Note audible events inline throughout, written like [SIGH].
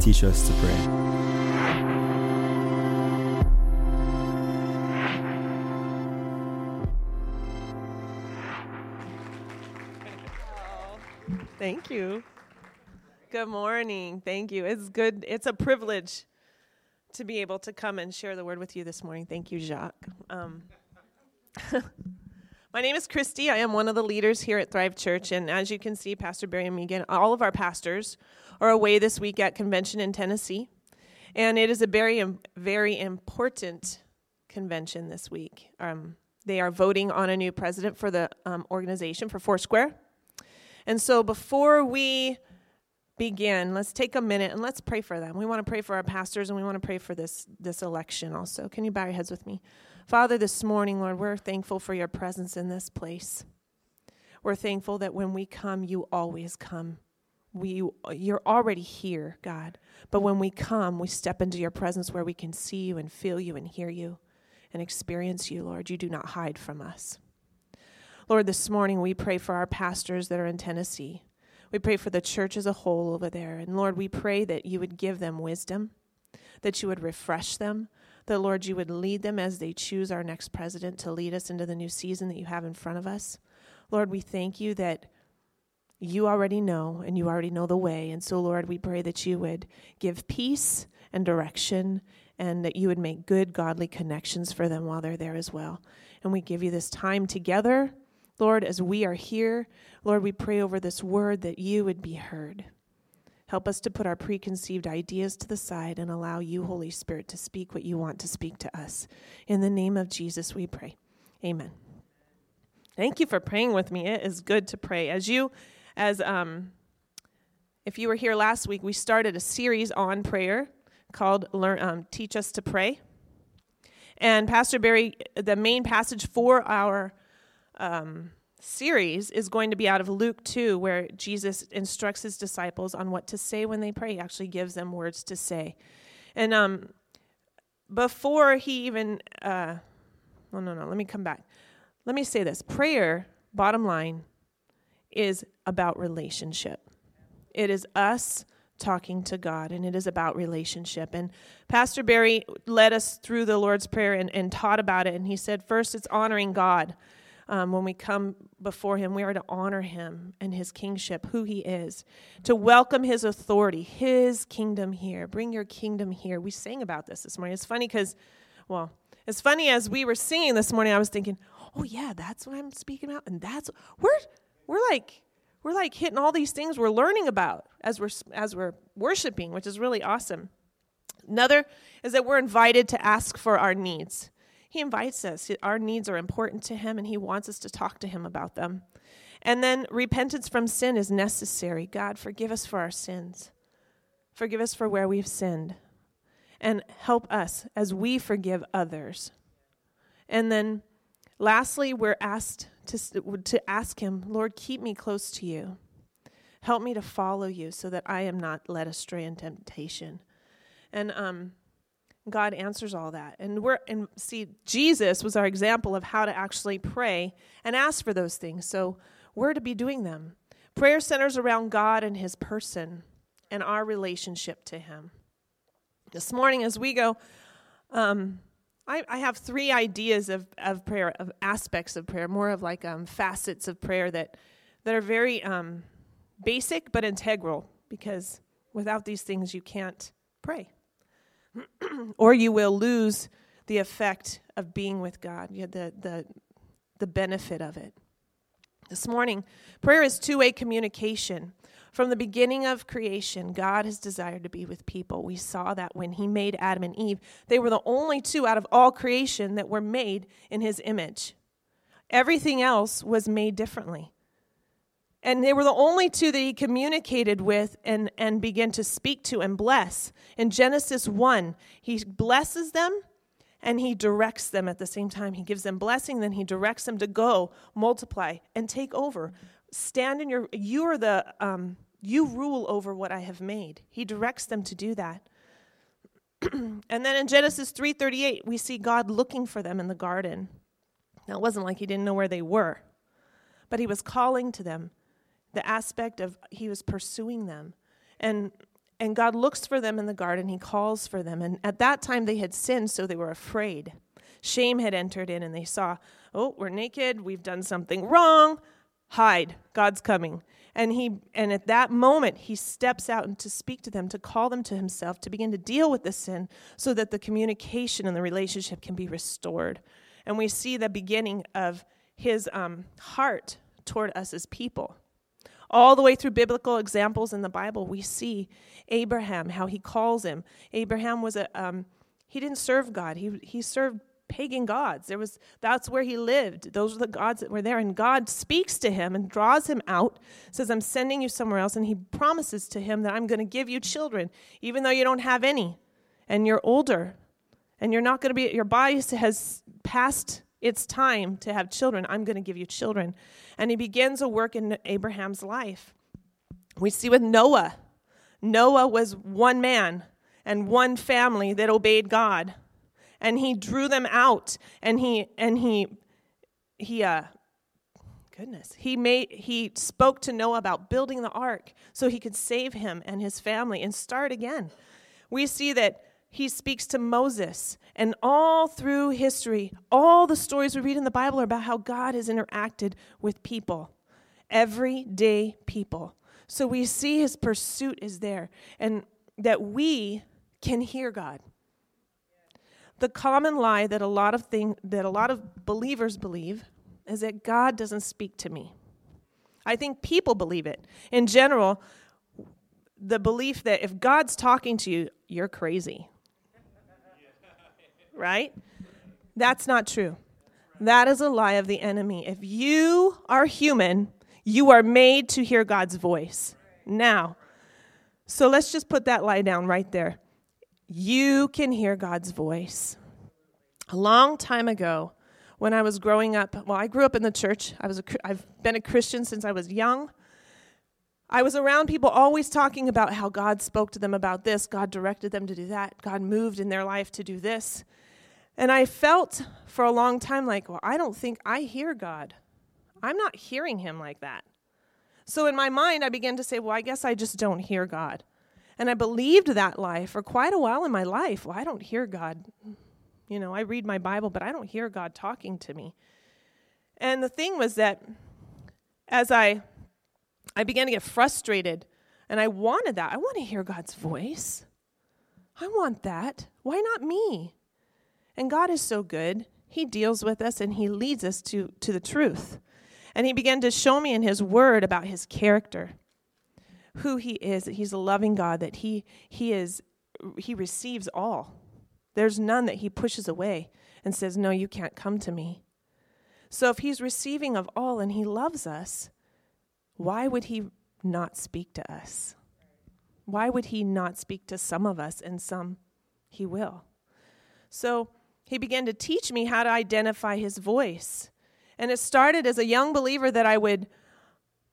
teach us to pray. Thank you. Good morning. Thank you. It's good. It's a privilege to be able to come and share the word with you this morning. Thank you, Jacques. Um, [LAUGHS] my name is Christy. I am one of the leaders here at Thrive Church. And as you can see, Pastor Barry and Megan, all of our pastors are away this week at convention in Tennessee. And it is a very, very important convention this week. Um, they are voting on a new president for the um, organization for Foursquare. And so before we begin, let's take a minute and let's pray for them. We want to pray for our pastors and we want to pray for this, this election also. Can you bow your heads with me? Father, this morning, Lord, we're thankful for your presence in this place. We're thankful that when we come, you always come. We, you're already here, God. But when we come, we step into your presence where we can see you and feel you and hear you and experience you, Lord. You do not hide from us. Lord, this morning we pray for our pastors that are in Tennessee. We pray for the church as a whole over there. And Lord, we pray that you would give them wisdom, that you would refresh them, that, Lord, you would lead them as they choose our next president to lead us into the new season that you have in front of us. Lord, we thank you that you already know and you already know the way. And so, Lord, we pray that you would give peace and direction and that you would make good, godly connections for them while they're there as well. And we give you this time together Lord, as we are here, Lord, we pray over this word that you would be heard. Help us to put our preconceived ideas to the side and allow you, Holy Spirit, to speak what you want to speak to us. In the name of Jesus, we pray. Amen. Thank you for praying with me. It is good to pray. As you, as um, if you were here last week, we started a series on prayer called "Learn, um, Teach Us to Pray." And Pastor Barry, the main passage for our um, series is going to be out of Luke 2, where Jesus instructs his disciples on what to say when they pray. He actually gives them words to say. And um, before he even, uh, no, no, no, let me come back. Let me say this prayer, bottom line, is about relationship. It is us talking to God, and it is about relationship. And Pastor Barry led us through the Lord's Prayer and, and taught about it. And he said, first, it's honoring God um, when we come before Him, we are to honor Him and His kingship, who He is, to welcome His authority, His kingdom here. Bring your kingdom here. We sang about this this morning. It's funny because, well, as funny as we were singing this morning, I was thinking, oh, yeah, that's what I'm speaking about. And that's, we're, we're like, we're like hitting all these things we're learning about as we're as we're worshiping, which is really awesome. Another is that we're invited to ask for our needs. He invites us. Our needs are important to Him, and He wants us to talk to Him about them. And then repentance from sin is necessary. God, forgive us for our sins. Forgive us for where we've sinned. And help us as we forgive others. And then lastly, we're asked to, to ask Him, Lord, keep me close to you. Help me to follow you so that I am not led astray in temptation. And um, God answers all that. And we're and see Jesus was our example of how to actually pray and ask for those things. So we're to be doing them. Prayer centers around God and his person and our relationship to him. This morning as we go um, I, I, have three ideas of, of prayer, of aspects of prayer, more of like um, facets of prayer that, that are very um, basic but integral because without these things you can't pray. [CLEARS THROAT] or you will lose the effect of being with God, the, the, the benefit of it. This morning, prayer is two way communication. From the beginning of creation, God has desired to be with people. We saw that when He made Adam and Eve. They were the only two out of all creation that were made in His image. Everything else was made differently. And they were the only two that he communicated with and, and began to speak to and bless. In Genesis 1, he blesses them and he directs them at the same time. He gives them blessing, then he directs them to go, multiply, and take over. Stand in your, you are the, um, you rule over what I have made. He directs them to do that. [CLEARS THROAT] and then in Genesis 3:38, we see God looking for them in the garden. Now it wasn't like he didn't know where they were, but he was calling to them the aspect of he was pursuing them. And and God looks for them in the garden, he calls for them. And at that time they had sinned, so they were afraid. Shame had entered in and they saw, "Oh, we're naked, we've done something wrong. Hide. God's coming." And he and at that moment he steps out and to speak to them, to call them to himself, to begin to deal with the sin so that the communication and the relationship can be restored. And we see the beginning of his um, heart toward us as people. All the way through biblical examples in the Bible, we see Abraham, how he calls him. Abraham was a, um, he didn't serve God, he, he served pagan gods. There was, that's where he lived. Those were the gods that were there. And God speaks to him and draws him out, says, I'm sending you somewhere else. And he promises to him that I'm going to give you children, even though you don't have any and you're older and you're not going to be, your body has passed its time to have children. I'm going to give you children. And he begins a work in Abraham's life. We see with Noah. Noah was one man and one family that obeyed God. And he drew them out and he and he he uh goodness he made he spoke to noah about building the ark so he could save him and his family and start again we see that he speaks to Moses. And all through history, all the stories we read in the Bible are about how God has interacted with people, everyday people. So we see his pursuit is there and that we can hear God. The common lie that a lot of thing that a lot of believers believe is that God doesn't speak to me. I think people believe it. In general, the belief that if God's talking to you, you're crazy right? That's not true. That is a lie of the enemy. If you are human, you are made to hear God's voice. Now, so let's just put that lie down right there. You can hear God's voice. A long time ago, when I was growing up, well, I grew up in the church. I was a, I've been a Christian since I was young. I was around people always talking about how God spoke to them about this, God directed them to do that, God moved in their life to do this. And I felt for a long time like, well, I don't think I hear God. I'm not hearing him like that. So in my mind, I began to say, well, I guess I just don't hear God. And I believed that lie for quite a while in my life. Well, I don't hear God. You know, I read my Bible, but I don't hear God talking to me. And the thing was that as I I began to get frustrated and I wanted that. I want to hear God's voice. I want that. Why not me? And God is so good. He deals with us and He leads us to, to the truth. And He began to show me in His Word about His character, who He is, that He's a loving God, that He, he, is, he receives all. There's none that He pushes away and says, No, you can't come to me. So if He's receiving of all and He loves us, why would He not speak to us? Why would He not speak to some of us and some He will? So, he began to teach me how to identify his voice. And it started as a young believer that I would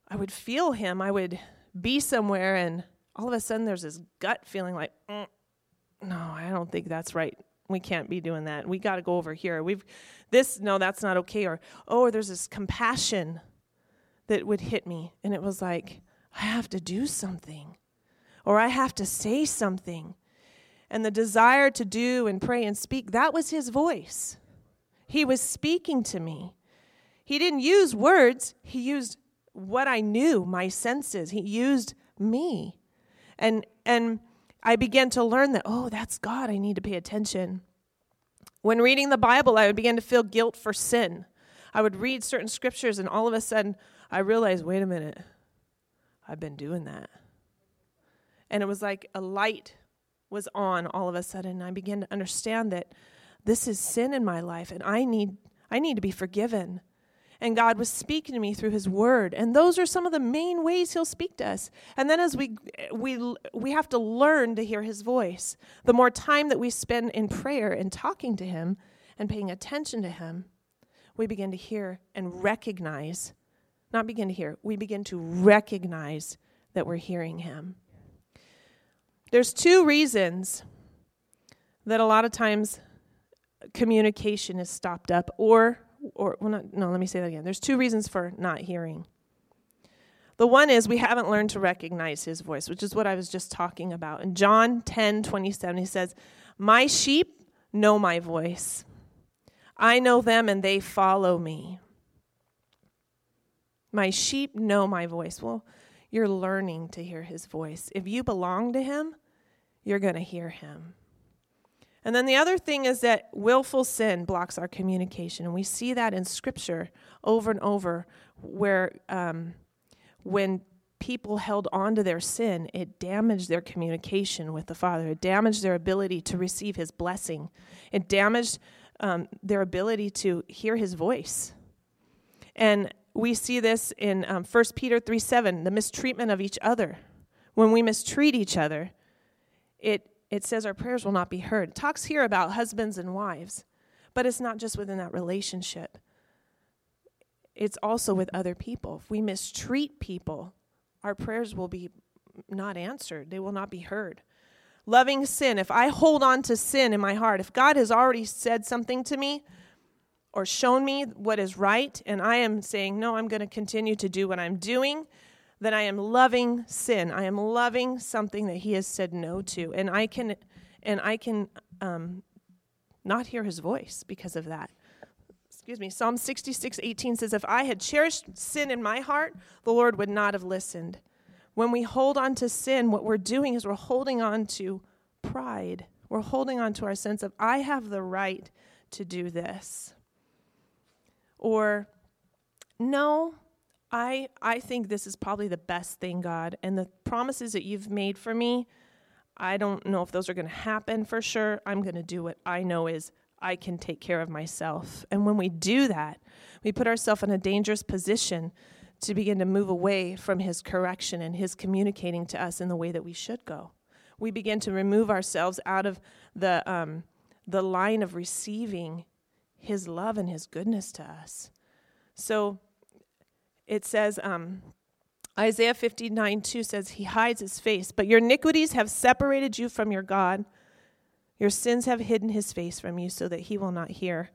I would feel him. I would be somewhere and all of a sudden there's this gut feeling like mm, no, I don't think that's right. We can't be doing that. We got to go over here. We've this no, that's not okay or oh, there's this compassion that would hit me and it was like I have to do something or I have to say something and the desire to do and pray and speak, that was his voice. He was speaking to me. He didn't use words, he used what I knew, my senses. He used me. And and I began to learn that, oh, that's God. I need to pay attention. When reading the Bible, I would begin to feel guilt for sin. I would read certain scriptures, and all of a sudden, I realized, wait a minute, I've been doing that. And it was like a light was on all of a sudden. I began to understand that this is sin in my life and I need I need to be forgiven. and God was speaking to me through his word. And those are some of the main ways he'll speak to us. And then as we we we have to learn to hear his voice. The more time that we spend in prayer and talking to him and paying attention to him, we begin to hear and recognize, not begin to hear, we begin to recognize that we're hearing him. There's two reasons that a lot of times communication is stopped up or or well not, no let me say that again. There's two reasons for not hearing. The one is we haven't learned to recognize his voice which is what i was just talking about. In john 10 27 he says my sheep know my voice. I know them and they follow me. My sheep know my voice. Well you're learning to hear his voice. If you belong to him you're going to hear him and then the other thing is that willful sin blocks our communication. And we see that in Scripture over and over, where um, when people held on to their sin, it damaged their communication with the Father. It damaged their ability to receive His blessing. It damaged um, their ability to hear His voice. And we see this in um, 1 Peter 3 7, the mistreatment of each other. When we mistreat each other, it it says our prayers will not be heard. It talks here about husbands and wives, but it's not just within that relationship. It's also with other people. If we mistreat people, our prayers will be not answered. They will not be heard. Loving sin, if I hold on to sin in my heart, if God has already said something to me or shown me what is right, and I am saying, no, I'm going to continue to do what I'm doing, that I am loving sin. I am loving something that he has said no to. And I can and I can um, not hear his voice because of that. Excuse me. Psalm 66, 18 says, If I had cherished sin in my heart, the Lord would not have listened. When we hold on to sin, what we're doing is we're holding on to pride. We're holding on to our sense of, I have the right to do this. Or, no, I I think this is probably the best thing, God, and the promises that you've made for me. I don't know if those are going to happen for sure. I'm going to do what I know is I can take care of myself. And when we do that, we put ourselves in a dangerous position to begin to move away from his correction and his communicating to us in the way that we should go. We begin to remove ourselves out of the um, the line of receiving his love and his goodness to us. So it says, um, Isaiah 59 2 says, He hides his face, but your iniquities have separated you from your God. Your sins have hidden his face from you so that he will not hear.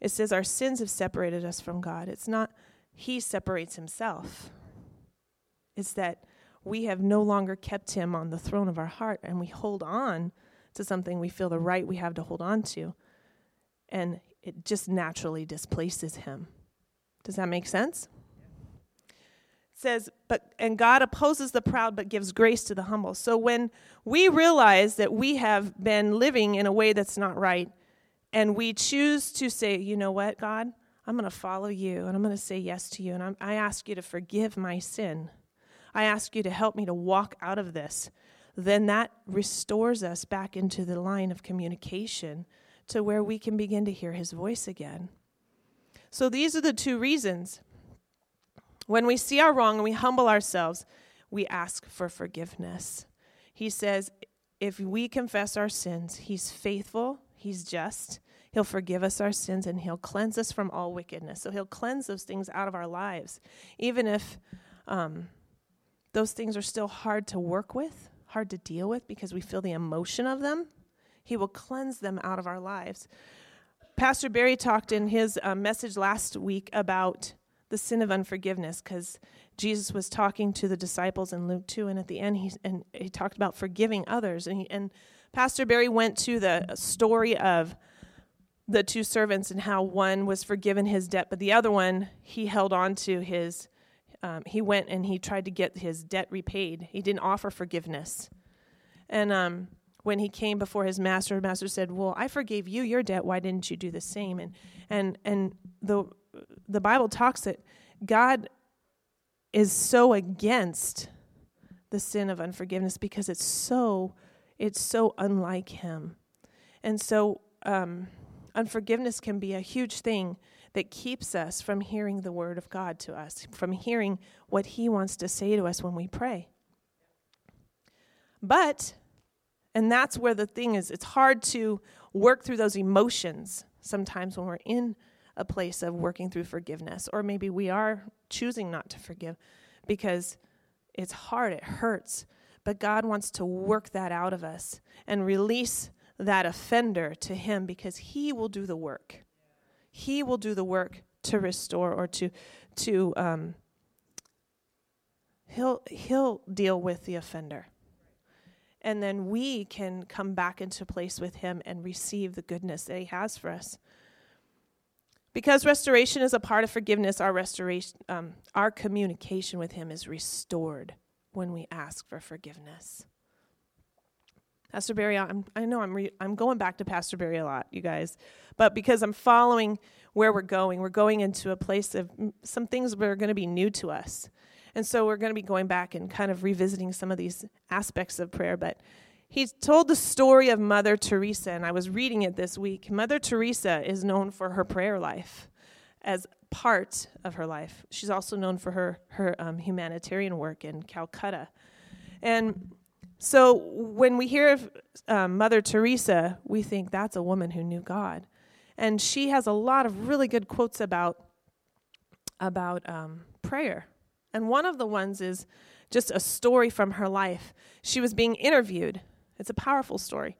It says, Our sins have separated us from God. It's not he separates himself, it's that we have no longer kept him on the throne of our heart and we hold on to something we feel the right we have to hold on to. And it just naturally displaces him. Does that make sense? Says but and god opposes the proud but gives grace to the humble. So when we realize that we have been living in a way that's not right and we choose to say you know what god? I'm going to follow you and i'm going to say yes to you and I'm, i ask you to forgive my sin. I ask you to help me to walk out of this. Then that restores us back into the line of communication to where we can begin to hear his voice again. So these are the two reasons when we see our wrong and we humble ourselves, we ask for forgiveness. He says, if we confess our sins, He's faithful, He's just. He'll forgive us our sins and He'll cleanse us from all wickedness. So He'll cleanse those things out of our lives, even if um, those things are still hard to work with, hard to deal with because we feel the emotion of them. He will cleanse them out of our lives. Pastor Barry talked in his uh, message last week about the sin of unforgiveness because Jesus was talking to the disciples in Luke 2 and at the end he and he talked about forgiving others. And he, and Pastor Barry went to the story of the two servants and how one was forgiven his debt but the other one he held on to his um, he went and he tried to get his debt repaid. He didn't offer forgiveness. And um, when he came before his master master said well i forgave you your debt. Why didn't you do the same? And and and the the Bible talks that God is so against the sin of unforgiveness because it's so it's so unlike him. And so um, Unforgiveness can be a huge thing that keeps us from hearing the word of God to us, from hearing what He wants to say to us when we pray. But, and that's where the thing is, it's hard to work through those emotions sometimes when we're in a place of working through forgiveness, or maybe we are choosing not to forgive because it's hard, it hurts. But God wants to work that out of us and release that offender to Him because He will do the work. He will do the work to restore or to to um, he'll he'll deal with the offender and then we can come back into place with him and receive the goodness that he has for us because restoration is a part of forgiveness, our restoration, um, our communication with Him is restored when we ask for forgiveness. Pastor Barry, I'm, i know I'm, re, I'm going back to Pastor Barry a lot, you guys, but because I'm following where we're going, we're going into a place of some things that are going to be new to us. And so we're going to be going back and kind of revisiting some of these aspects of prayer. But He's told the story of Mother Teresa, and I was reading it this week. Mother Teresa is known for her prayer life as part of her life. She's also known for her, her um, humanitarian work in Calcutta. And so when we hear of um, Mother Teresa, we think that's a woman who knew God. And she has a lot of really good quotes about, about um, prayer. And one of the ones is just a story from her life. She was being interviewed it's a powerful story.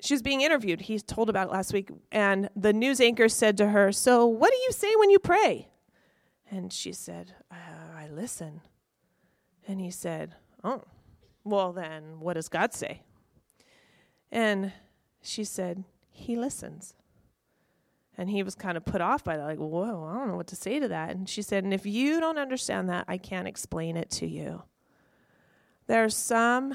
She was being interviewed. He told about it last week. And the news anchor said to her, So, what do you say when you pray? And she said, uh, I listen. And he said, Oh, well, then what does God say? And she said, He listens. And he was kind of put off by that, like, whoa, I don't know what to say to that. And she said, And if you don't understand that, I can't explain it to you. There are some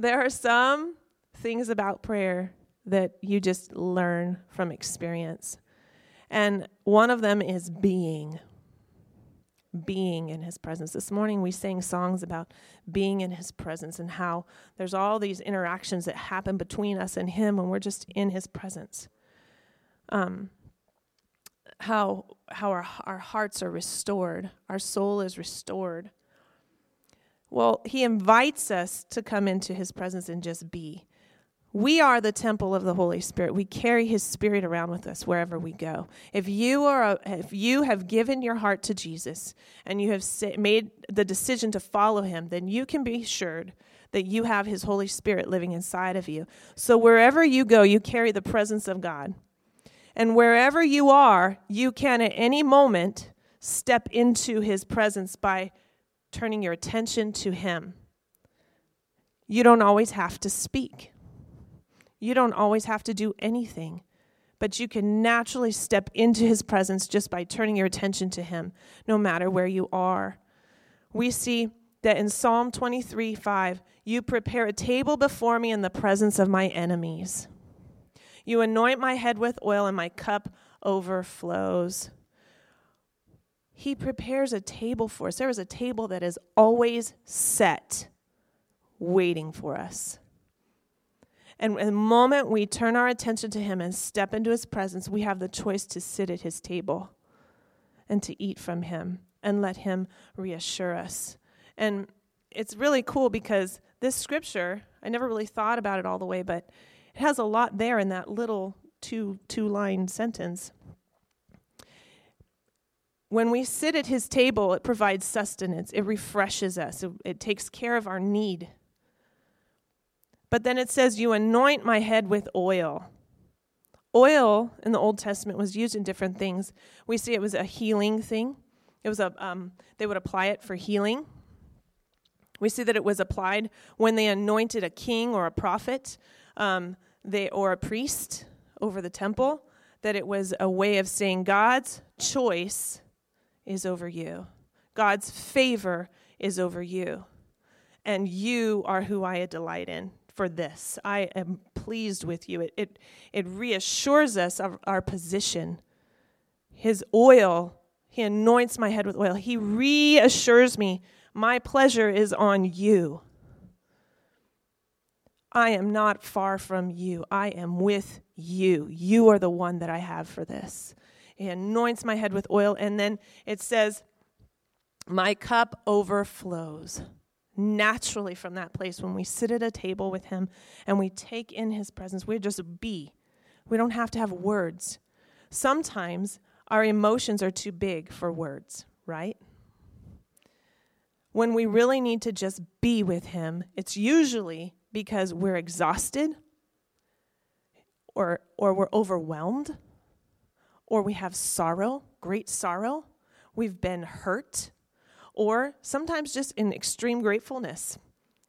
there are some things about prayer that you just learn from experience. And one of them is being. Being in his presence. This morning we sang songs about being in his presence and how there's all these interactions that happen between us and him when we're just in his presence. Um, how how our, our hearts are restored, our soul is restored. Well, he invites us to come into his presence and just be. We are the temple of the Holy Spirit. We carry his spirit around with us wherever we go. If you are a, if you have given your heart to Jesus and you have made the decision to follow him, then you can be assured that you have his Holy Spirit living inside of you. So wherever you go, you carry the presence of God. And wherever you are, you can at any moment step into his presence by turning your attention to Him. You don't always have to speak, you don't always have to do anything, but you can naturally step into His presence just by turning your attention to Him, no matter where you are. We see that in Psalm 23 5, you prepare a table before me in the presence of my enemies. You anoint my head with oil, and my cup overflows. He prepares a table for us. There is a table that is always set, waiting for us. And the moment we turn our attention to Him and step into His presence, we have the choice to sit at His table and to eat from Him and let Him reassure us. And it's really cool because this scripture, I never really thought about it all the way, but it has a lot there in that little two two line sentence. When we sit at his table, it provides sustenance, it refreshes us, it, it, takes care of our need. But then it says, You anoint my head with oil. Oil in the Old Testament was used in different things. We see it was a healing thing. It was a um, they would apply it for healing. We see that it was applied when they anointed a king or a prophet, um, they or a priest over the temple. That it was a way of saying God's choice is over you. God's favor is over you. And you are who I delight in for this. I am pleased with you. It, it, it reassures us of our position. His oil, He anoints my head with oil. He reassures me, my pleasure is on you. I am not far from you. I am with you. You are the one that I have for this. He anoints my head with oil. And then it says, My cup overflows naturally from that place when we sit at a table with Him and we take in His presence. We just be. We don't have to have words. Sometimes our emotions are too big for words, right? When we really need to just be with Him, it's usually because we're exhausted or, or we're overwhelmed or we have sorrow, great sorrow. We've been hurt or sometimes just in extreme gratefulness.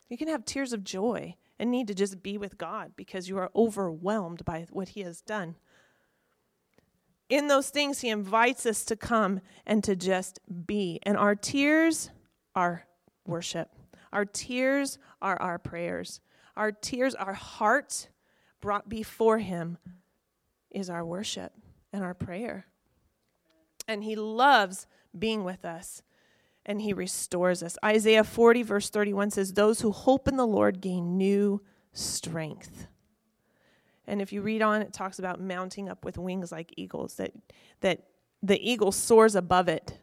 You can have tears of joy and need to just be with God because you are overwhelmed by what He has done. In those things, He invites us to come and to just be. And our tears are worship, our tears are our prayers, our tears, our heart brought before Him is our worship and our prayer. And He loves being with us and he restores us. Isaiah 40, verse 31 says, Those who hope in the Lord gain new strength. And if you read on, it talks about mounting up with wings like eagles, that, that the eagle soars above it.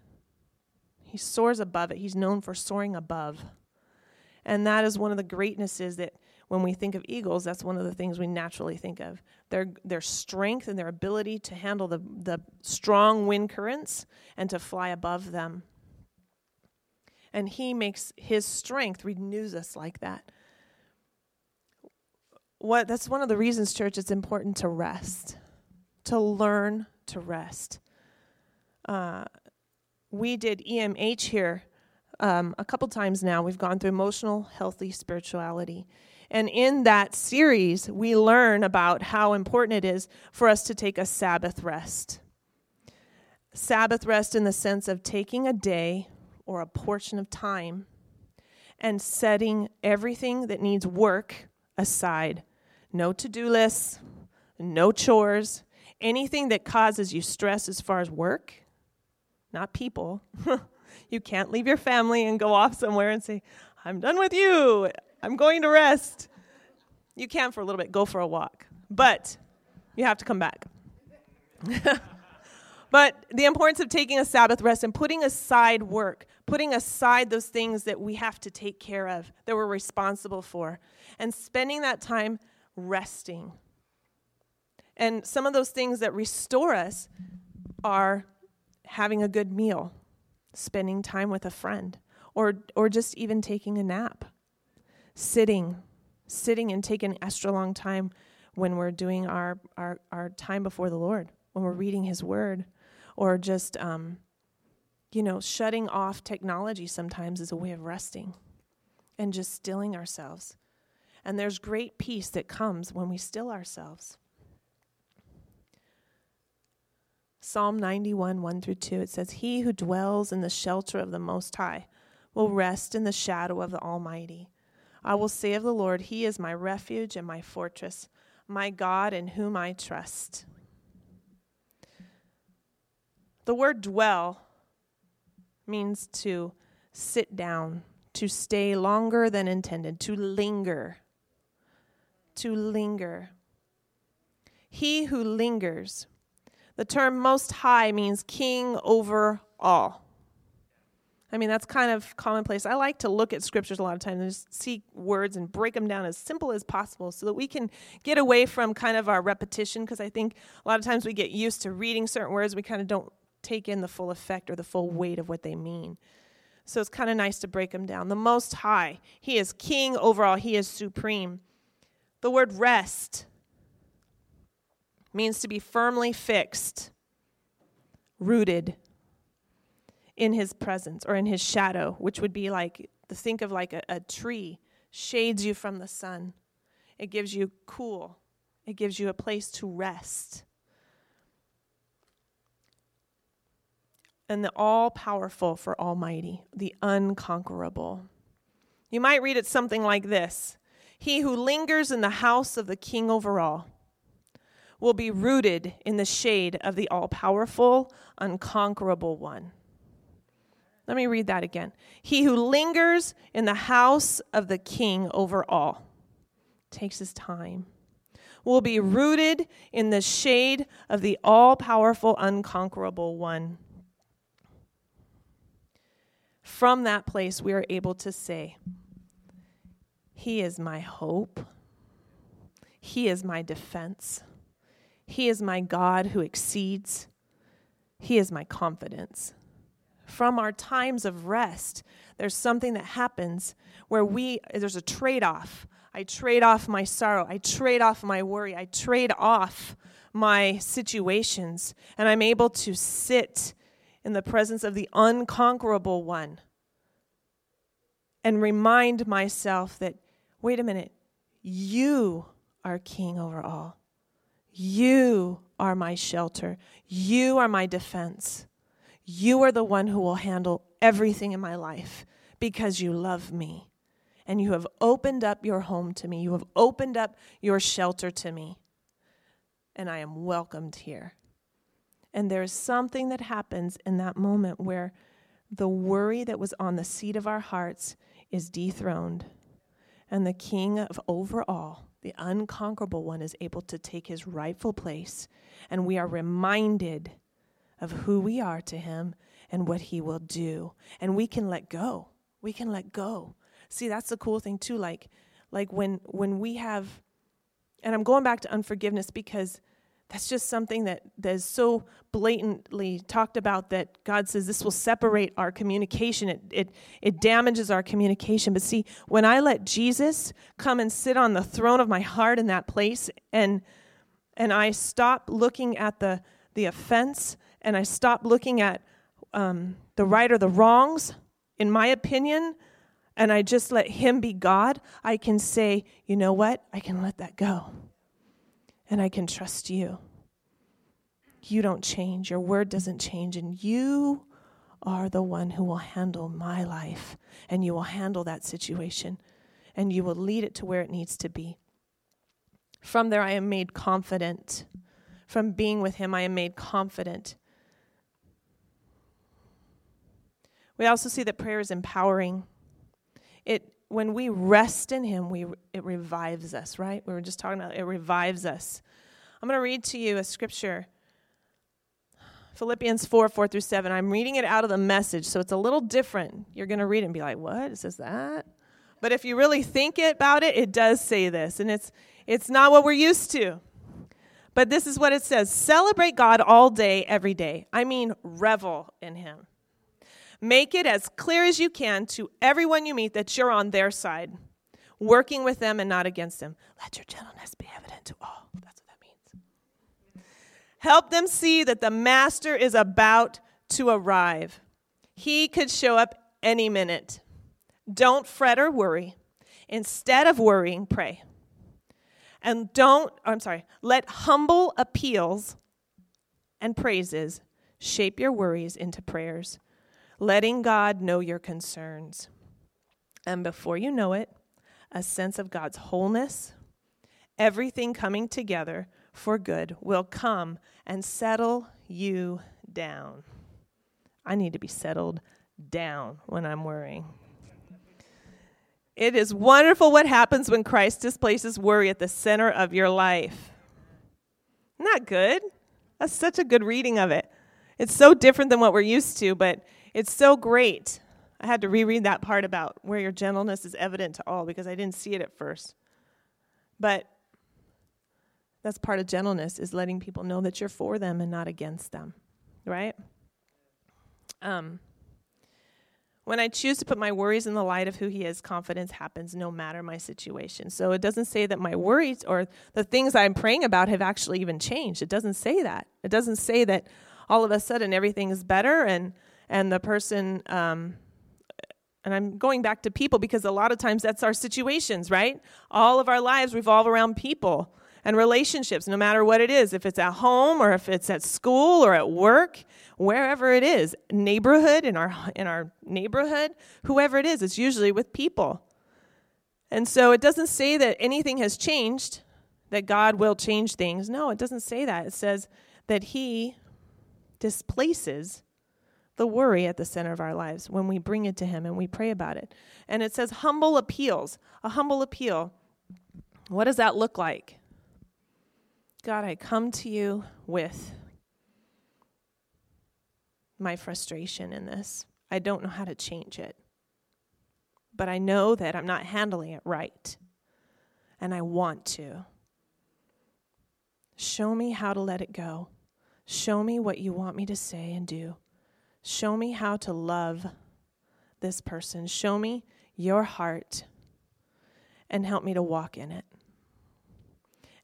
He soars above it. He's known for soaring above. And that is one of the greatnesses that when we think of eagles, that's one of the things we naturally think of. Their, their strength and their ability to handle the, the strong wind currents and to fly above them and He makes His strength renews us like that. What that's one of the reasons, church, it's important to rest, to learn to rest. Uh, we did EMH here um, a couple times now. We've gone through emotional, healthy spirituality. And in that series, we learn about how important it is for us to take a Sabbath rest. Sabbath rest in the sense of taking a day or a portion of time and setting everything that needs work aside. No to do lists, no chores, anything that causes you stress as far as work, not people. [LAUGHS] you can't leave your family and go off somewhere and say, I'm done with you, I'm going to rest. You can for a little bit, go for a walk, but you have to come back. [LAUGHS] But the importance of taking a Sabbath rest and putting aside work, putting aside those things that we have to take care of, that we're responsible for, and spending that time resting. And some of those things that restore us are having a good meal, spending time with a friend, or, or just even taking a nap, sitting, sitting and taking an extra long time when we're doing our, our, our time before the Lord, when we're reading His Word or just, um, you know, shutting off technology sometimes is a way of resting and just stilling ourselves. And there's great peace that comes when we still ourselves. Psalm 91, 1 through 2, it says, He who dwells in the shelter of the Most High will rest in the shadow of the Almighty. I will say of the Lord, He is my refuge and my fortress, my God in whom I trust. The word dwell means to sit down, to stay longer than intended, to linger. To linger. He who lingers. The term most high means king over all. I mean, that's kind of commonplace. I like to look at scriptures a lot of times and just see words and break them down as simple as possible so that we can get away from kind of our repetition because I think a lot of times we get used to reading certain words, we kind of don't take in the full effect or the full weight of what they mean. So it's kind of nice to break them down. The Most High, He is King over all, He is supreme. The word rest means to be firmly fixed, rooted in His presence or in His shadow, which would be like, the think of like a, a tree shades you from the sun. It gives you cool, it gives you a place to rest. and the all powerful for Almighty, the unconquerable. You might read it something like this He who lingers in the house of the king over all will be rooted in the shade of the all powerful, unconquerable one. Let me read that again. He who lingers in the house of the king over all takes his time will be rooted in the shade of the all powerful, unconquerable one. From that place, we are able to say, He is my hope, He is my defense, He is my God who exceeds, He is my confidence. From our times of rest, there's something that happens where we, there's a trade off. I trade off my sorrow, I trade off my worry, I trade off my situations, and I'm able to sit in the presence of the unconquerable one and remind myself that, wait a minute, you are king over all. You are my shelter. You are my defense. You are the one who will handle everything in my life because you love me. And you have opened up your home to me. You have opened up your shelter to me. And I am welcomed here. And there's something that happens in that moment where the worry that was on the seat of our hearts is dethroned, and the king of over all, the unconquerable one, is able to take his rightful place, and we are reminded of who we are to him and what he will do, and we can let go. We can let go. See, that's the cool thing too. Like, like when when we have, and I'm going back to unforgiveness because that's just something that, that is so blatantly talked about that God says this will separate our communication. It, it, it damages our communication. But see, when I let Jesus come and sit on the throne of my heart in that place, and, and I stop looking at the, the offense, and I stop looking at um, the right or the wrongs, in my opinion, and I just let Him be God, I can say, you know what? I can let that go and I can trust you. You don't change, your word doesn't change, and you are the one who will handle my life, and you will handle that situation, and you will lead it to where it needs to be. From there, I am made confident. From being with Him, I am made confident. We also see that prayer is empowering. It when we rest in him, we, it revives us, right? We were just talking about it, revives us. I'm going to read to you a scripture Philippians 4 4 through 7. I'm reading it out of the message, so it's a little different. You're going to read it and be like, what? It says that? But if you really think about it, it does say this, and it's, it's not what we're used to. But this is what it says Celebrate God all day, every day. I mean, revel in Him. Make it as clear as you can to everyone you meet that you're on their side, working with them and not against them. Let your gentleness be evident to all. That's what that means. Help them see that the master is about to arrive. He could show up any minute. Don't fret or worry. Instead of worrying, pray. And don't, I'm sorry, let humble appeals and praises shape your worries into prayers letting God know your concerns. And before you know it, a sense of God's wholeness, everything coming together for good, will come and settle you down. I need to be settled down when I'm worrying. It is wonderful what happens when Christ displaces worry at the center of your life. Not good. That's such a good reading of it. It's so different than what we're used to, but it's so great. I had to reread that part about where your gentleness is evident to all because I didn't see it at first. But that's part of gentleness is letting people know that you're for them and not against them, right? Um, when I choose to put my worries in the light of who He is, confidence happens no matter my situation. So it doesn't say that my worries or the things I'm praying about have actually even changed. It doesn't say that. It doesn't say that all of a sudden everything is better and and the person um, and I'm going back to people because a lot of times that's our situations, right? All of our lives revolve around people and relationships, no matter what it is, if it's at home or if it's at school or at work, wherever it is, neighborhood in our in our neighborhood, whoever it is, it's usually with people. And so it doesn't say that anything has changed, that God will change things. No, it doesn't say that. It says that he displaces the worry at the center of our lives when we bring it to Him and we pray about it. And it says humble appeals, a humble appeal. What does that look like? God, I come to you with my frustration in this. I don't know how to change it. But I know that I'm not handling it right. And I want to. Show me how to let it go. Show me what you want me to say and do. Show me how to love this person. Show me your heart and help me to walk in it.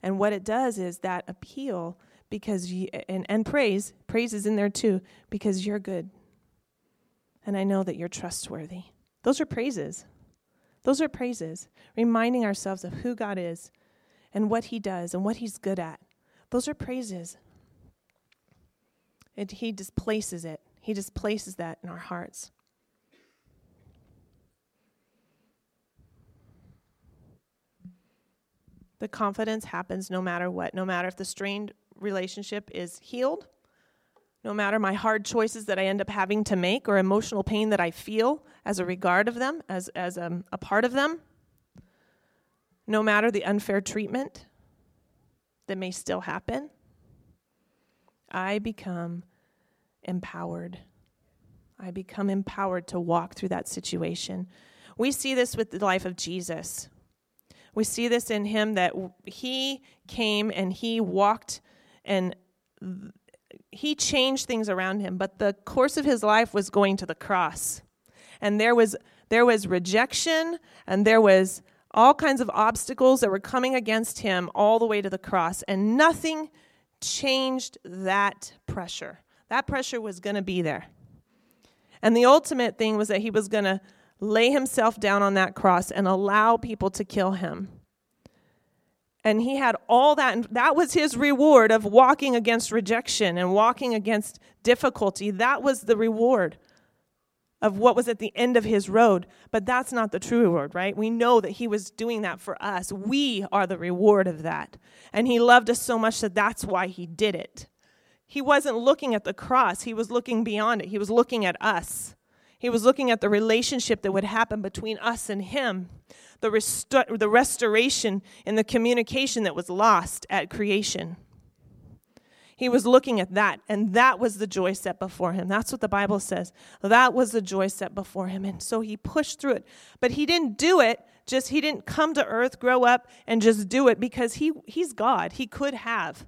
And what it does is that appeal because you, and, and praise, praise is in there too, because you're good. And I know that you're trustworthy. Those are praises. Those are praises, reminding ourselves of who God is and what He does and what He's good at. Those are praises. And He displaces it, He just places that in our hearts. The confidence happens no matter what, no matter if the strained relationship is healed, no matter my hard choices that I end up having to make or emotional pain that I feel as a regard of them, as, as a, um, a part of them, no matter the unfair treatment that may still happen, I become empowered. I become empowered to walk through that situation. We see this with the life of Jesus. We see this in him that he came and he walked and he changed things around him, but the course of his life was going to the cross. And there was there was rejection and there was all kinds of obstacles that were coming against him all the way to the cross and nothing changed that pressure. That pressure was going to be there. And the ultimate thing was that he was going to lay himself down on that cross and allow people to kill him. And he had all that, and that was his reward of walking against rejection and walking against difficulty. That was the reward of what was at the end of his road. But that's not the true reward, right? We know that he was doing that for us. We are the reward of that. And he loved us so much that that's why he did it. He wasn't looking at the cross, he was looking beyond it. He was looking at us. He was looking at the relationship that would happen between us and him the, resto- the restoration and the communication that was lost at creation. He was looking at that, and that was the joy set before him. That's what the Bible says. That was the joy set before him. And so he pushed through it. But he didn't do it just, he didn't come to earth, grow up, and just do it because he, he's God. He could have.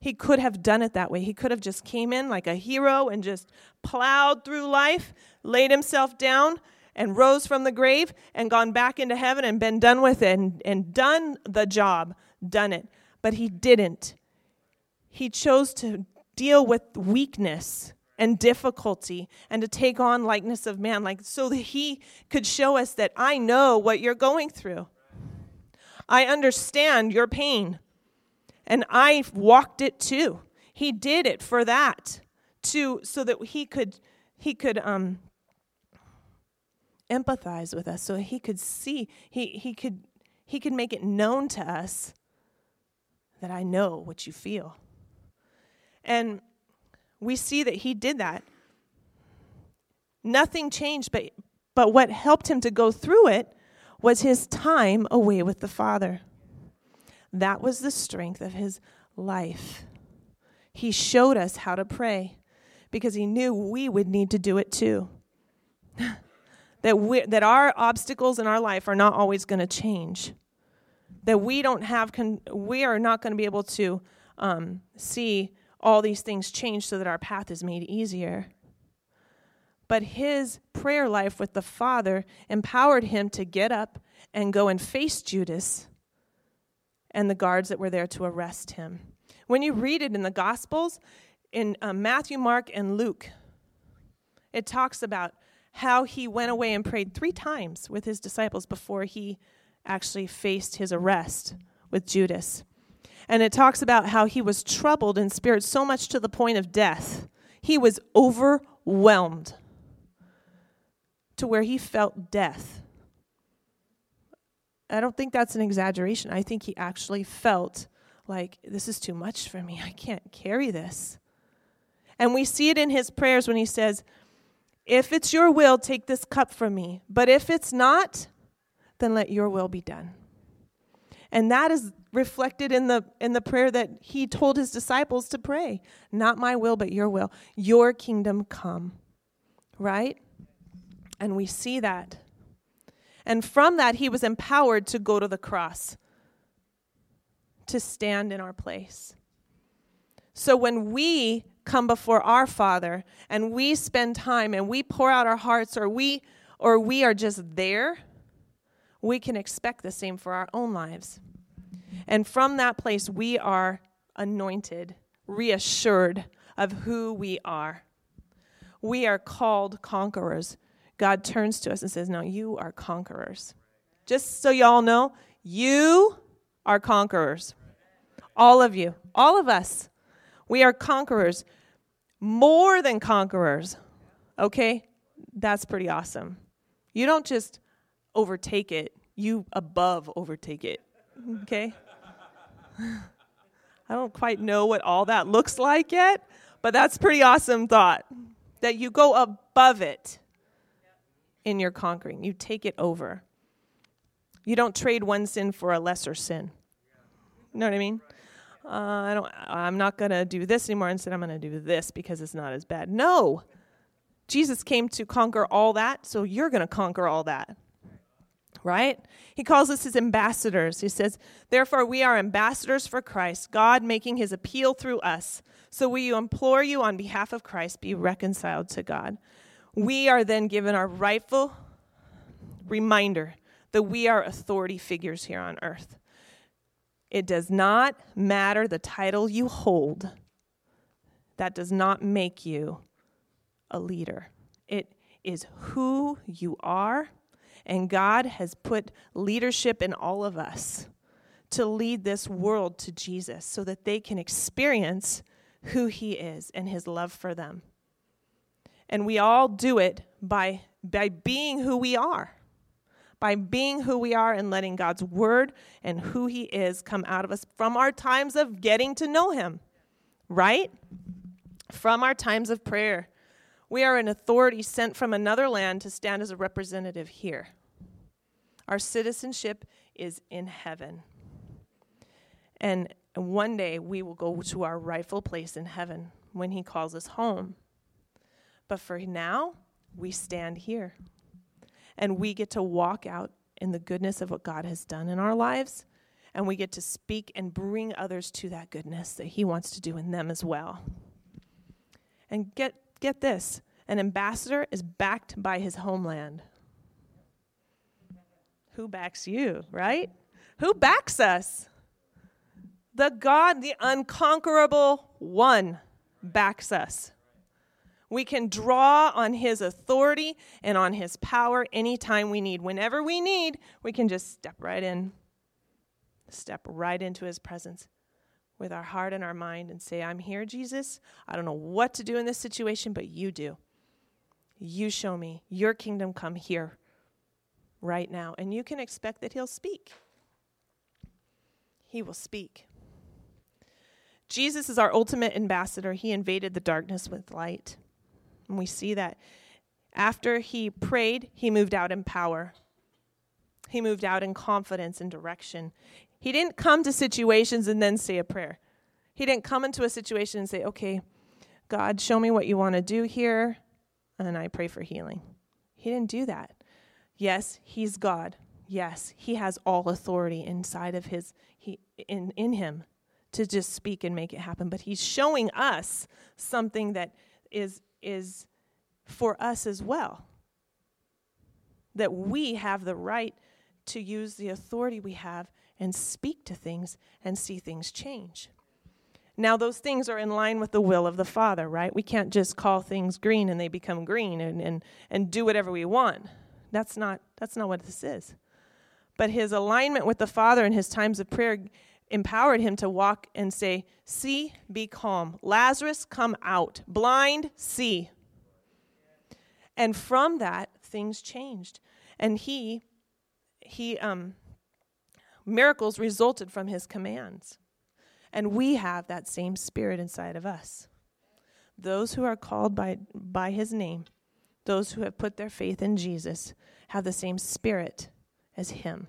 He could have done it that way. He could have just came in like a hero and just plowed through life, laid himself down, and rose from the grave and gone back into heaven and been done with it and, and done the job, done it. But he didn't. He chose to deal with weakness and difficulty and to take on likeness of man like so that he could show us that I know what you're going through. I understand your pain. And I walked it too. He did it for that. To so that he could he could um empathize with us so he could see he, he could he could make it known to us that i know what you feel and we see that he did that nothing changed but but what helped him to go through it was his time away with the father that was the strength of his life. He showed us how to pray because he knew we would need to do it too. [LAUGHS] That we that our obstacles in our life are not always going to change. That we don't have con- we are not going to be able to um, see all these things change so that our path is made easier. But his prayer life with the father empowered him to get up and go and face judas and the guards that were there to arrest him when you read it in the gospels in uh, matthew mark and luke it talks about how he went away and prayed three times with his disciples before he actually faced his arrest with Judas. And it talks about how he was troubled in spirit so much to the point of death. He was overwhelmed to where he felt death. I don't think that's an exaggeration. I think he actually felt like, this is too much for me. I can't carry this. And we see it in his prayers when he says, if it's your will, take this cup from me. But if it's not, then let your will be done. And that is reflected in the in the prayer that he told his disciples to pray. Not my will but your will. Your kingdom come. Right? And we see that. And from that he was empowered to go to the cross. To stand in our place. So when we come before our Father and we spend time and we pour out our hearts or we or we are just there, we can expect the same for our own lives. And from that place, we are anointed, reassured of who we are. We are called conquerors. God turns to us and says, Now you are conquerors. Just so y'all know, you are conquerors. All of you, all of us. We are conquerors, more than conquerors. Okay? That's pretty awesome. You don't just overtake it, you above overtake it. Okay? [LAUGHS] I don't quite know what all that looks like yet, but that's pretty awesome thought that you go above it in your conquering. You take it over. You don't trade one sin for a lesser sin. You know what I mean? Uh, I don't. I'm not gonna do this anymore. Instead, I'm gonna do this because it's not as bad. No, Jesus came to conquer all that, so you're gonna conquer all that right? He calls us his ambassadors. He says, Therefore, we are ambassadors for Christ, God making his appeal through us. So we implore you on behalf of Christ, be reconciled to God. We are then given our rightful reminder that we are authority figures here on earth. It does not matter the title you hold, that does not make you a leader. It is who you are and God has put leadership in all of us to lead this world to Jesus so that they can experience who He is and His love for them. And we all do it by, by being who we are, by being who we are and letting God's word and who He is come out of us from our times of getting to know Him, right? From our times of prayer. We are an authority sent from another land to stand as a representative here. Our citizenship is in heaven. And one day we will go to our rightful place in heaven when He calls us home. But for now, we stand here. And we get to walk out in the goodness of what God has done in our lives. And we get to speak and bring others to that goodness that He wants to do in them as well. And get, get this an ambassador is backed by his homeland who backs you, right? Who backs us? The God, the unconquerable one, backs us. We can draw on his authority and on his power anytime we need. Whenever we need, we can just step right in, step right into his presence with our heart and our mind and say, I'm here, Jesus. I don't know what to do in this situation, but you do. You show me. Your kingdom come here right now. And you can expect that He'll speak. He will speak. Jesus is our ultimate ambassador. He invaded the darkness with light. And we see that after he prayed, he moved out in power. He moved out in confidence and direction. He didn't come to situations and then say a prayer. He didn't come into a situation and say, okay, God, show me what you want to do here, and I pray for healing. He didn't do that. Yes, he's God. Yes, he has all authority inside of his he in in him to just speak and make it happen, but he's showing us something that is is for us as well. That we have the right to use the authority we have and speak to things and see things change. Now, those things are in line with the will of the Father, right? We can't just call things green and they become green and, and, and do whatever we want. That's not that's not what this is. But his alignment with the Father and his times of prayer empowered him to walk and say, "Sea, be calm. Lazarus, come out. Blind, see." And from that, things changed. And he he um miracles resulted from his commands. And we have that same spirit inside of us. Those who are called by by his name those who have put their faith in Jesus have the same spirit as him.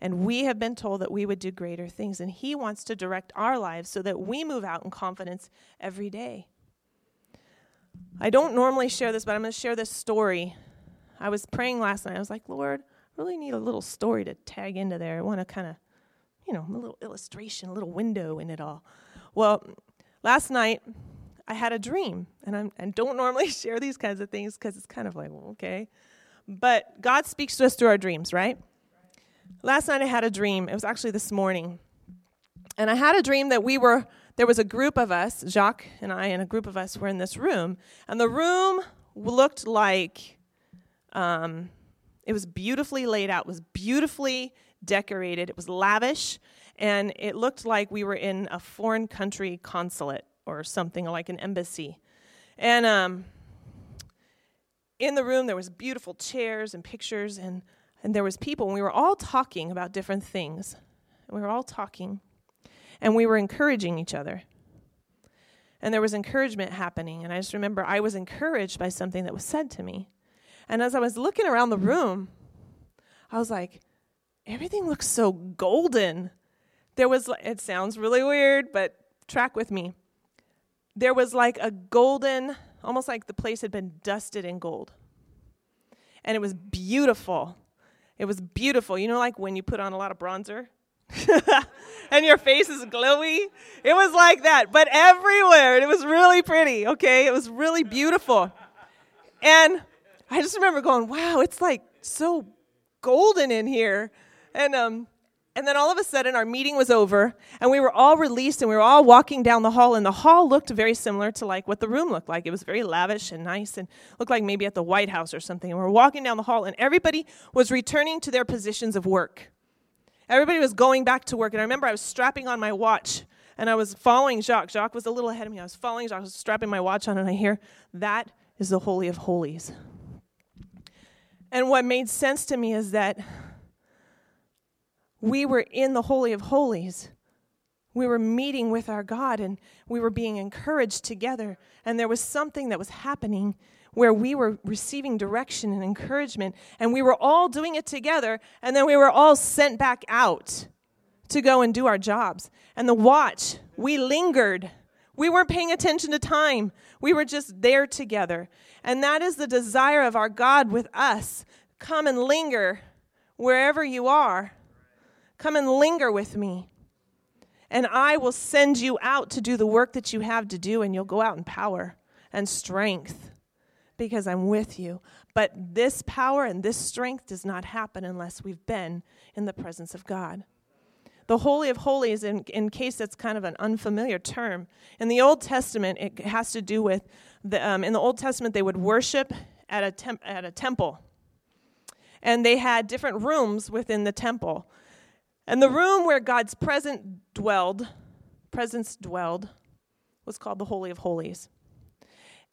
And we have been told that we would do greater things. And He wants to direct our lives so that we move out in confidence every day. I don't normally share this, but I'm going to share this story. I was praying last night. I was like, Lord, I really need a little story to tag into there. I want to kind of, you know, a little illustration, a little window in it all. Well, last night I had a dream, and I'm, and don't [LAUGHS] normally share these kinds of things because it's kind of like, well, okay. But God speaks to us through our dreams, right? Last night I had a dream. It was actually this morning. And I had a dream that we were, there was a group of us, Jacques and I, and a group of us were in this room. And the room looked like, um, it was beautifully laid out, was beautifully decorated, it was lavish, and it looked like we were in a foreign country consulate or something like an embassy. And um, in the room there was beautiful chairs and pictures and and there was people and we were all talking about different things. And we were all talking and we were encouraging each other. And there was encouragement happening and i just remember i was encouraged by something that was said to me. And as i was looking around the room i was like everything looks so golden. There was it sounds really weird but track with me. There was like a golden almost like the place had been dusted in gold. And it was beautiful it was beautiful. You know, like when you put on a lot of bronzer [LAUGHS] and your face is glowy? It was like that, but everywhere. It was really pretty, okay? It was really beautiful. And I just remember going, wow, it's like so golden in here. And um, and then all of a sudden, our meeting was over, and we were all released, and we were all walking down the hall. And the hall looked very similar to like what the room looked like. It was very lavish and nice, and looked like maybe at the White House or something. And we're walking down the hall, and everybody was returning to their positions of work. Everybody was going back to work. And I remember I was strapping on my watch, and I was following Jacques. Jacques was a little ahead of me. I was following Jacques, I was strapping my watch on, and I hear, That is the Holy of Holies. And what made sense to me is that we were in the Holy of Holies. We were meeting with our God and we were being encouraged together. And there was something that was happening where we were receiving direction and encouragement. And we were all doing it together. And then we were all sent back out to go and do our jobs. And the watch, we lingered. We weren't paying attention to time. We were just there together. And that is the desire of our God with us. Come and linger wherever you are Come and linger with me. And I will send you out to do the work that you have to do, and you'll go out in power and strength because I'm with you. But this power and this strength does not happen unless we've been in the presence of God. The Holy of Holies, in, in case that's kind of an unfamiliar term, in the Old Testament, it has to do with the, um, in the Old Testament, they would worship at a, temp- at a temple. And they had different rooms within the temple. And the room where God's presence dwelled, presence dwelled, was called the Holy of Holies.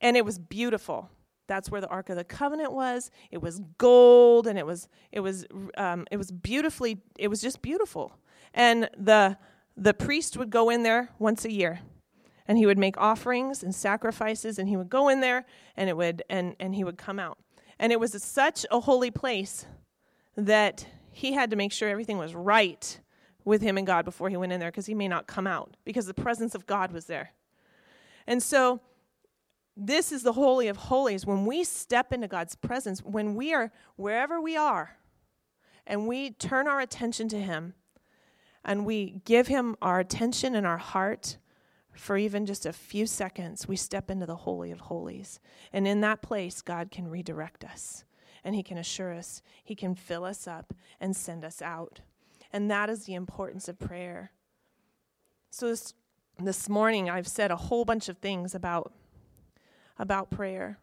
And it was beautiful. That's where the Ark of the Covenant was. It was gold, and it was it was um, it was beautifully. It was just beautiful. And the the priest would go in there once a year, and he would make offerings and sacrifices, and he would go in there, and it would and and he would come out. And it was such a holy place that he had to make sure everything was right with him and God before he went in there because he may not come out because the presence of God was there. And so, this is the Holy of Holies. When we step into God's presence, when we are wherever we are, and we turn our attention to Him, and we give Him our attention and our heart for even just a few seconds, we step into the Holy of Holies. And in that place, God can redirect us and He can assure us, He can fill us up and send us out. And that is the importance of prayer. So this, this morning, I've said a whole bunch of things about, about prayer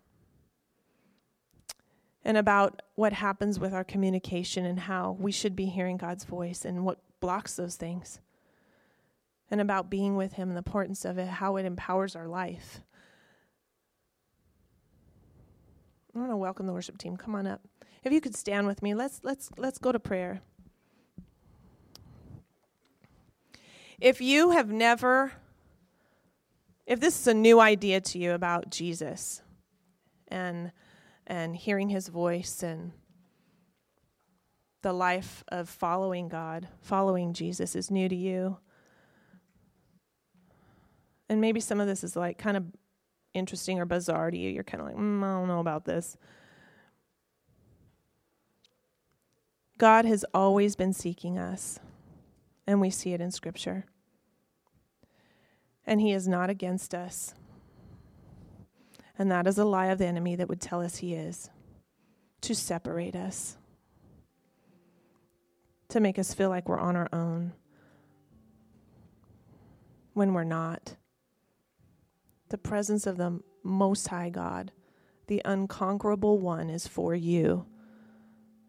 and about what happens with our communication and how we should be hearing God's voice and what blocks those things, and about being with Him and the importance of it, how it empowers our life. I want to welcome the worship team. Come on up. If you could stand with me, let's let's let's go to prayer. If you have never if this is a new idea to you about Jesus and and hearing his voice and the life of following God, following Jesus is new to you. And maybe some of this is like kind of interesting or bizarre to you. You're kind of like, mm, I don't know about this. God has always been seeking us, and we see it in Scripture. And He is not against us. And that is a lie of the enemy that would tell us He is to separate us, to make us feel like we're on our own when we're not. The presence of the Most High God, the unconquerable one, is for you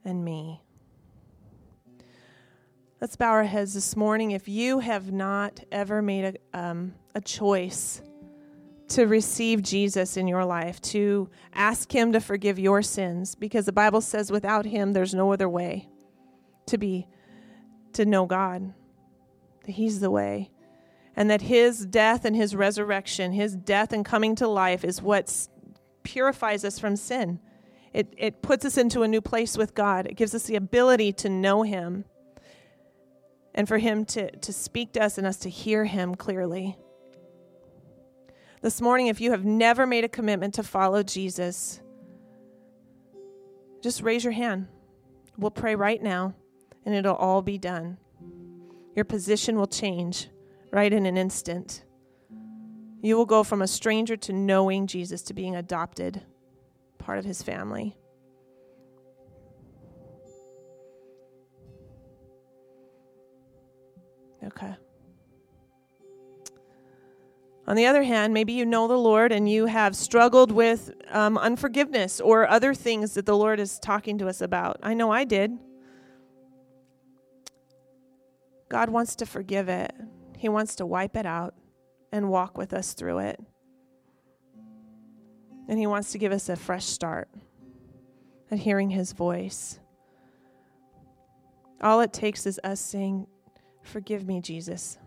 and me. Let's bow our heads this morning. If you have not ever made a, um, a choice to receive Jesus in your life, to ask Him to forgive your sins, because the Bible says without Him, there's no other way to be, to know God, that He's the way. And that His death and His resurrection, His death and coming to life, is what purifies us from sin. It, it puts us into a new place with God. It gives us the ability to know Him and for Him to, to speak to us and us to hear Him clearly. This morning, if you have never made a commitment to follow Jesus, just raise your hand. We'll pray right now, and it'll all be done. Your position will change right in an instant. You will go from a stranger to knowing Jesus to being adopted, part of his family. Okay. On the other hand, maybe you know the Lord and you have struggled with um, unforgiveness or other things that the Lord is talking to us about. I know I did. God wants to forgive it, He wants to wipe it out and walk with us through it. And He wants to give us a fresh start at hearing His voice. All it takes is us saying, Forgive me, Jesus.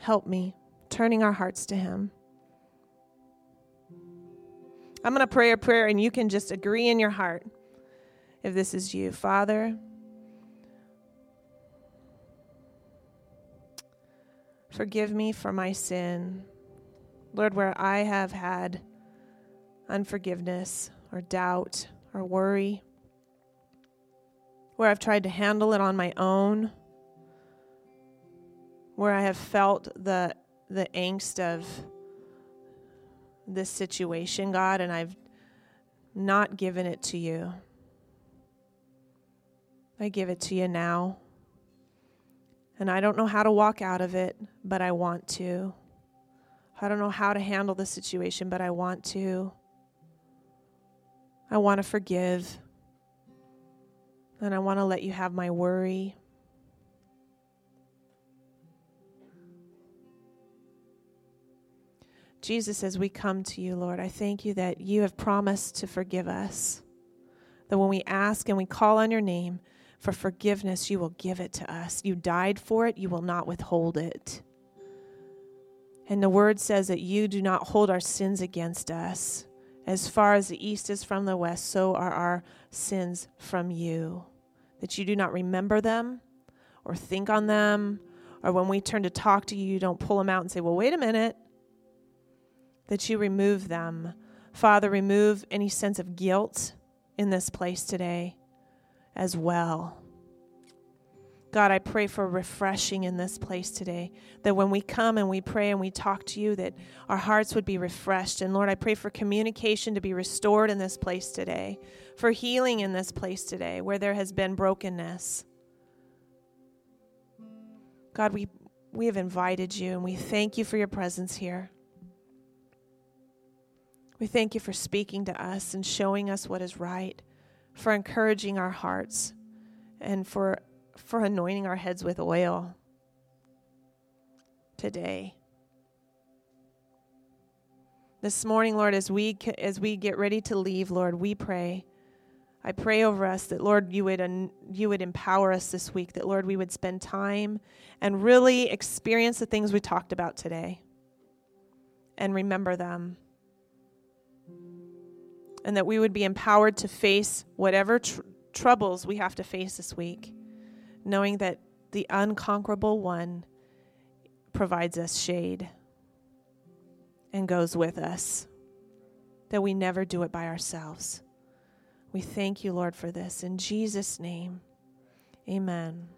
Help me, turning our hearts to Him. I'm going to pray a prayer, and you can just agree in your heart if this is you. Father, forgive me for my sin. Lord, where I have had unforgiveness or doubt or worry, where I've tried to handle it on my own where I have felt the the angst of this situation, God, and I've not given it to you. I give it to you now. And I don't know how to walk out of it, but I want to. I don't know how to handle the situation, but I want to. I want to forgive. And I want to let you have my worry. Jesus, as we come to you, Lord, I thank you that you have promised to forgive us. That when we ask and we call on your name for forgiveness, you will give it to us. You died for it, you will not withhold it. And the word says that you do not hold our sins against us. As far as the east is from the west, so are our sins from you. That you do not remember them or think on them, or when we turn to talk to you, you don't pull them out and say, Well, wait a minute that you remove them. Father, remove any sense of guilt in this place today as well. God, I pray for refreshing in this place today. That when we come and we pray and we talk to you, that our hearts would be refreshed. And Lord, I pray for communication to be restored in this place today, for healing in this place today where there has been brokenness. God, we, we have invited you and we thank you for your presence here. We thank you for speaking to us and showing us what is right, for encouraging our hearts, and for, for anointing our heads with oil today. This morning, Lord, as we, as we get ready to leave, Lord, we pray. I pray over us that, Lord, you would, you would empower us this week, that, Lord, we would spend time and really experience the things we talked about today and remember them and that we would be empowered to face whatever tr- troubles we have to face this week, knowing that the unconquerable one provides us shade and goes with us, that we never do it by ourselves. We thank you, Lord, for this. In Jesus' name, amen.